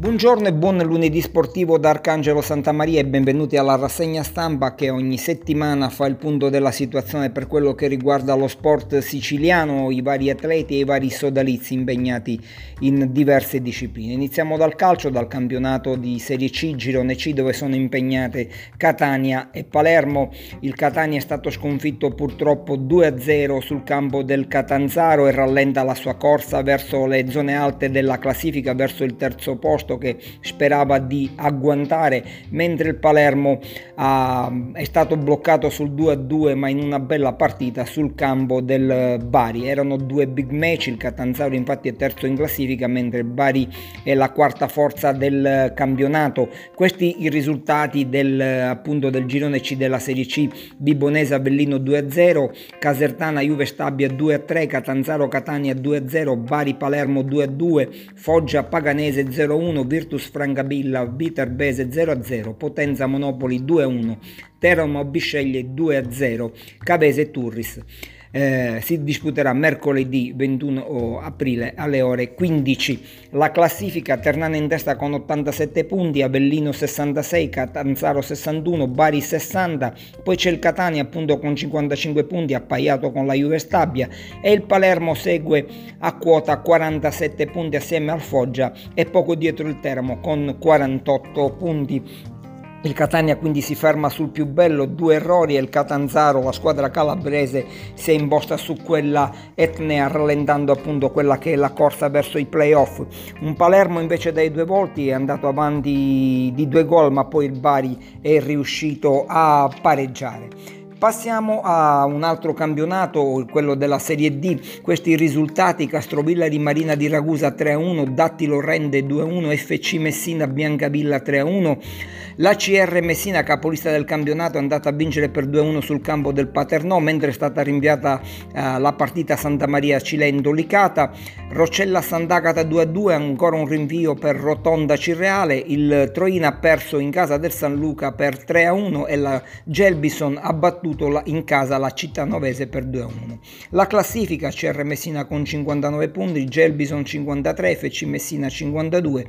Buongiorno e buon lunedì sportivo da Arcangelo Santa Maria e benvenuti alla rassegna stampa che ogni settimana fa il punto della situazione per quello che riguarda lo sport siciliano, i vari atleti e i vari sodalizi impegnati in diverse discipline. Iniziamo dal calcio, dal campionato di Serie C, Girone C dove sono impegnate Catania e Palermo. Il Catania è stato sconfitto purtroppo 2-0 sul campo del Catanzaro e rallenta la sua corsa verso le zone alte della classifica, verso il terzo posto posto che sperava di agguantare, mentre il Palermo ha, è stato bloccato sul 2-2 ma in una bella partita sul campo del Bari. Erano due big match, il Catanzaro infatti è terzo in classifica mentre il Bari è la quarta forza del campionato. Questi i risultati del, appunto, del girone C della Serie C, Bibonese Avellino 2-0, Casertana Juve Stabia 2-3, Catanzaro Catania 2-0, Bari Palermo 2-2, Foggia Paganese 0-1, Virtus Francabilla Viterbese 0-0, Potenza Monopoli 2-1, Teramo Bisceglie 2-0, Cavese Turris. Eh, si disputerà mercoledì 21 aprile alle ore 15. La classifica Ternana in testa con 87 punti, Avellino 66, Catanzaro 61, Bari 60, poi c'è il Catania appunto con 55 punti appaiato con la Juve Stabia e il Palermo segue a quota 47 punti assieme al Foggia e poco dietro il Teramo con 48 punti. Il Catania quindi si ferma sul più bello, due errori e il Catanzaro, la squadra calabrese, si è imposta su quella etnea rallentando appunto quella che è la corsa verso i playoff. Un Palermo invece dai due volti è andato avanti di due gol ma poi il Bari è riuscito a pareggiare. Passiamo a un altro campionato, quello della Serie D. Questi risultati: Castrovilla di Marina di Ragusa 3-1, Dattilo Rende 2-1, FC Messina Biancavilla 3-1. La CR Messina, capolista del campionato, è andata a vincere per 2-1 sul campo del Paternò, mentre è stata rinviata eh, la partita Santa Maria Cilento Licata. Roccella Sant'Agata 2-2, ancora un rinvio per Rotonda Cirreale. Il Troina ha perso in casa del San Luca per 3-1 e la Gelbison ha battuto battuto in casa la città novese per 2-1. La classifica CR Messina con 59 punti, Gelbison 53, FC Messina 52,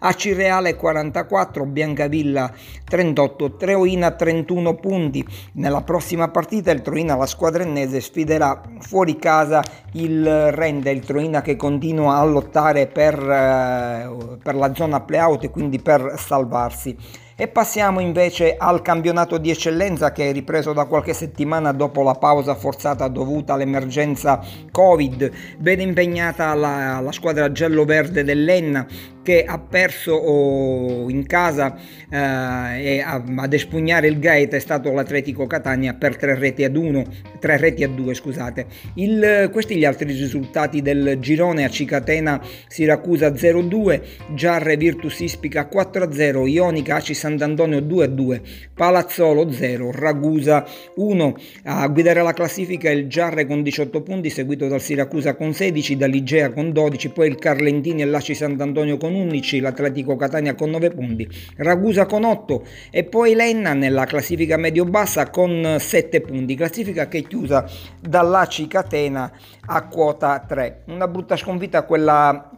AC Reale 44, Biancavilla 38, Treoina 31 punti. Nella prossima partita il Troina, la squadra ennese, sfiderà fuori casa il Rende, il Troina che continua a lottare per, eh, per la zona playout e quindi per salvarsi. E passiamo invece al campionato di eccellenza che è ripreso da qualche settimana dopo la pausa forzata dovuta all'emergenza Covid. Vede impegnata la, la squadra giallo-verde dell'Enna che ha perso oh, in casa eh, e ad espugnare il Gaeta è stato l'Atletico Catania per tre reti ad uno, tre reti a due scusate. Il, questi gli altri risultati del girone a Cicatena Siracusa 0-2, Giarre Virtus Ispica 4-0, Ionica Aci Sant'Antonio 2-2, Palazzolo 0, Ragusa 1. A guidare la classifica il Giarre con 18 punti, seguito dal Siracusa con 16, dall'Igea con 12, poi il Carlentini e l'Aci Sant'Antonio con 11, l'Atletico Catania con 9 punti, Ragusa con 8 e poi Lenna nella classifica medio-bassa con 7 punti, classifica che è chiusa dall'Aci Catena a quota 3. Una brutta sconfitta quella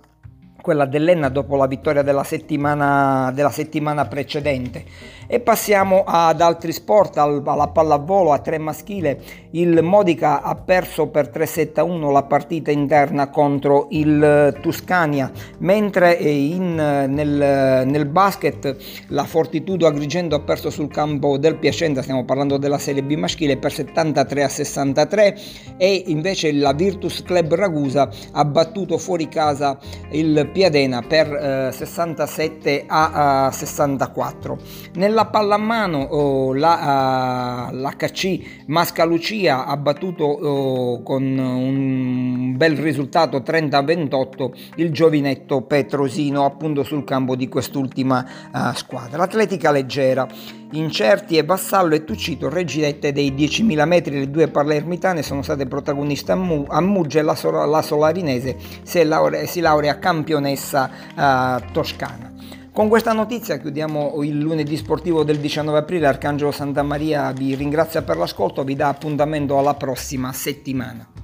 quella dell'Enna dopo la vittoria della settimana, della settimana precedente. E passiamo ad altri sport, alla pallavolo a tre maschile. Il Modica ha perso per 3-7-1 la partita interna contro il Tuscania, mentre in, nel, nel, basket la Fortitudo Agrigento ha perso sul campo del Piacenza, stiamo parlando della Serie B maschile, per 73 63 e invece la Virtus Club Ragusa ha battuto fuori casa il Piadena per eh, 67 a, a 64. Nella pallamano oh, la, uh, l'HC Mascalucia ha battuto oh, con un bel risultato 30 a 28 il giovinetto Petrosino appunto sul campo di quest'ultima uh, squadra. L'atletica leggera Incerti e Vassallo e Tuccito, reggirette dei 10.000 metri, le due palermitane sono state protagoniste a, Mu- Muggia e la, so- la Solarinese si, laure- si laurea campionessa uh, toscana. Con questa notizia chiudiamo il lunedì sportivo del 19 aprile. Arcangelo Santa Maria vi ringrazia per l'ascolto, vi dà appuntamento alla prossima settimana.